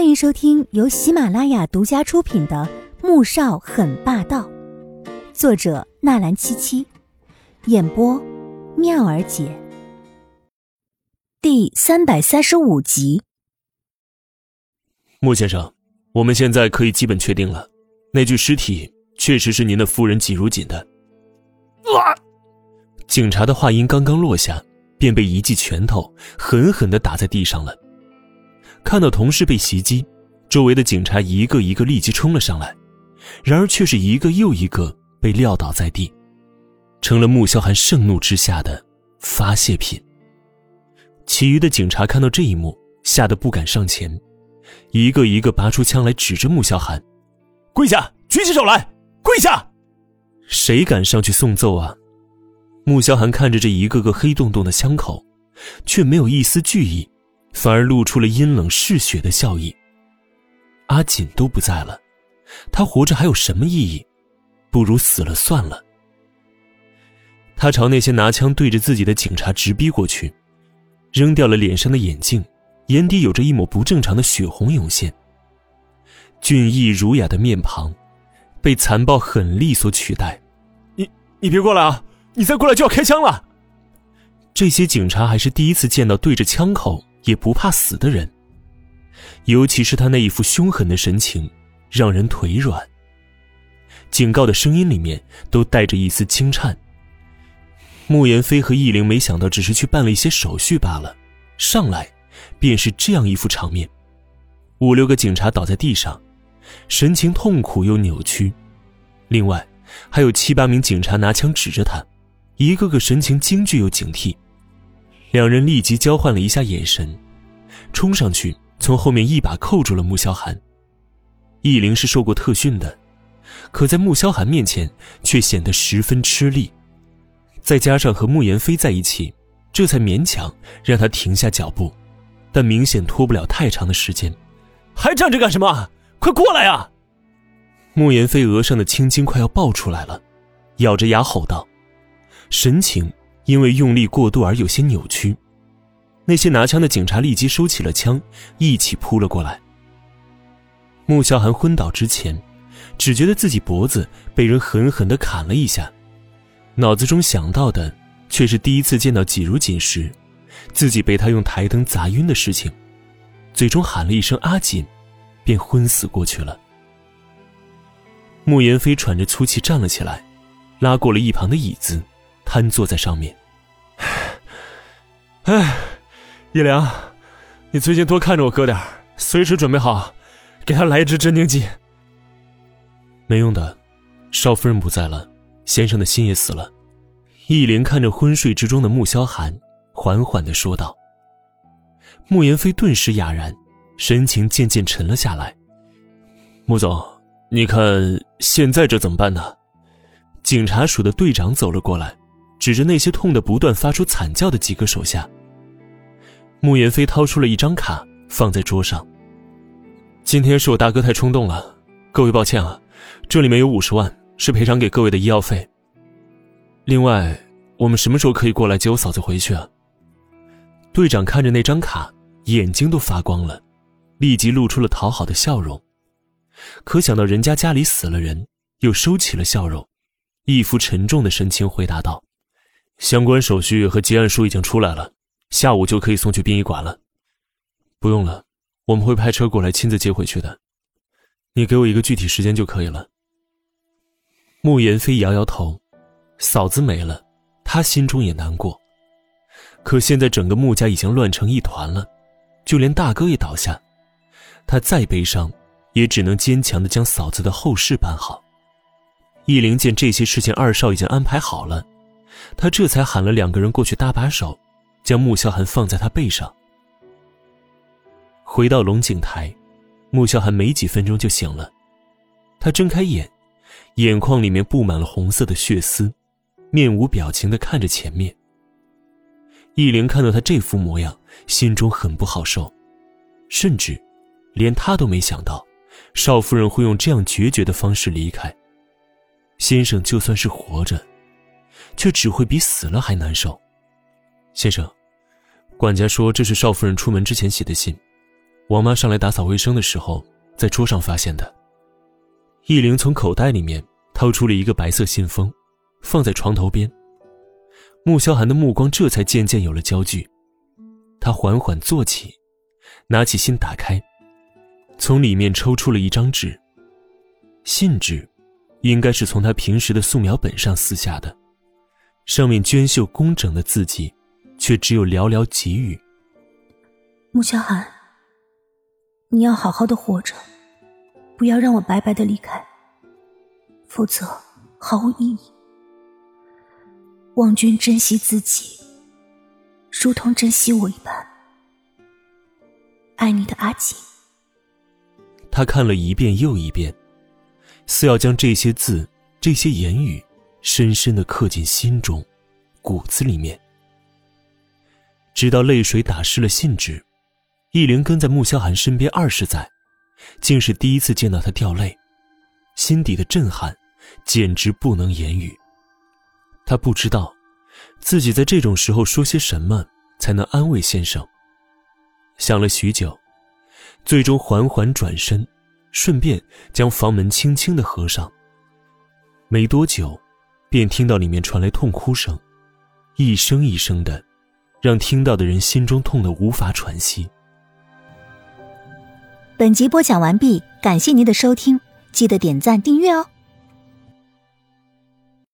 欢迎收听由喜马拉雅独家出品的《穆少很霸道》，作者纳兰七七，演播妙儿姐。第三百三十五集。穆先生，我们现在可以基本确定了，那具尸体确实是您的夫人季如锦的。啊！警察的话音刚刚落下，便被一记拳头狠狠的打在地上了。看到同事被袭击，周围的警察一个一个立即冲了上来，然而却是一个又一个被撂倒在地，成了穆萧寒盛怒之下的发泄品。其余的警察看到这一幕，吓得不敢上前，一个一个拔出枪来指着穆萧寒：“跪下，举起手来，跪下！”谁敢上去送揍啊？穆萧寒看着这一个个黑洞洞的枪口，却没有一丝惧意。反而露出了阴冷嗜血的笑意。阿锦都不在了，他活着还有什么意义？不如死了算了。他朝那些拿枪对着自己的警察直逼过去，扔掉了脸上的眼镜，眼底有着一抹不正常的血红涌现。俊逸儒雅的面庞，被残暴狠厉所取代。你你别过来啊！你再过来就要开枪了。这些警察还是第一次见到对着枪口。也不怕死的人，尤其是他那一副凶狠的神情，让人腿软。警告的声音里面都带着一丝轻颤。穆言飞和易灵没想到，只是去办了一些手续罢了，上来便是这样一副场面：五六个警察倒在地上，神情痛苦又扭曲；另外还有七八名警察拿枪指着他，一个个神情惊惧又警惕。两人立即交换了一下眼神，冲上去从后面一把扣住了穆萧寒。易灵是受过特训的，可在穆萧寒面前却显得十分吃力，再加上和穆言飞在一起，这才勉强让他停下脚步，但明显拖不了太长的时间。还站着干什么？快过来呀！穆言飞额上的青筋快要爆出来了，咬着牙吼道，神情。因为用力过度而有些扭曲，那些拿枪的警察立即收起了枪，一起扑了过来。穆萧寒昏倒之前，只觉得自己脖子被人狠狠的砍了一下，脑子中想到的却是第一次见到季如锦时，自己被他用台灯砸晕的事情，最终喊了一声“阿锦”，便昏死过去了。穆言飞喘着粗气站了起来，拉过了一旁的椅子，瘫坐在上面。哎，叶良，你最近多看着我哥点随时准备好，给他来一支镇定剂。没用的，少夫人不在了，先生的心也死了。易灵看着昏睡之中的穆萧寒，缓缓的说道。穆言飞顿时哑然，神情渐渐沉了下来。穆总，你看现在这怎么办呢？警察署的队长走了过来。指着那些痛得不断发出惨叫的几个手下，穆言飞掏出了一张卡放在桌上。今天是我大哥太冲动了，各位抱歉啊，这里面有五十万是赔偿给各位的医药费。另外，我们什么时候可以过来接我嫂子回去啊？队长看着那张卡，眼睛都发光了，立即露出了讨好的笑容。可想到人家家里死了人，又收起了笑容，一副沉重的神情回答道。相关手续和结案书已经出来了，下午就可以送去殡仪馆了。不用了，我们会派车过来亲自接回去的。你给我一个具体时间就可以了。穆言飞摇摇头，嫂子没了，他心中也难过。可现在整个穆家已经乱成一团了，就连大哥也倒下，他再悲伤，也只能坚强的将嫂子的后事办好。易灵见这些事情二少已经安排好了。他这才喊了两个人过去搭把手，将穆萧寒放在他背上。回到龙井台，穆萧寒没几分钟就醒了。他睁开眼，眼眶里面布满了红色的血丝，面无表情的看着前面。易灵看到他这副模样，心中很不好受，甚至连他都没想到，少夫人会用这样决绝的方式离开。先生就算是活着。却只会比死了还难受。先生，管家说这是少夫人出门之前写的信，王妈上来打扫卫生的时候，在桌上发现的。易灵从口袋里面掏出了一个白色信封，放在床头边。穆萧寒的目光这才渐渐有了焦距，他缓缓坐起，拿起信打开，从里面抽出了一张纸。信纸，应该是从他平时的素描本上撕下的，上面娟秀工整的字迹，却只有寥寥几语。穆萧寒，你要好好的活着，不要让我白白的离开，否则毫无意义。望君珍惜自己，如同珍惜我一般。爱你的阿锦。他看了一遍又一遍。似要将这些字、这些言语，深深的刻进心中、骨子里面。直到泪水打湿了信纸，易灵跟在穆萧寒身边二十载，竟是第一次见到他掉泪，心底的震撼，简直不能言语。他不知道，自己在这种时候说些什么才能安慰先生。想了许久，最终缓缓转身。顺便将房门轻轻的合上。没多久，便听到里面传来痛哭声，一声一声的，让听到的人心中痛得无法喘息。本集播讲完毕，感谢您的收听，记得点赞订阅哦。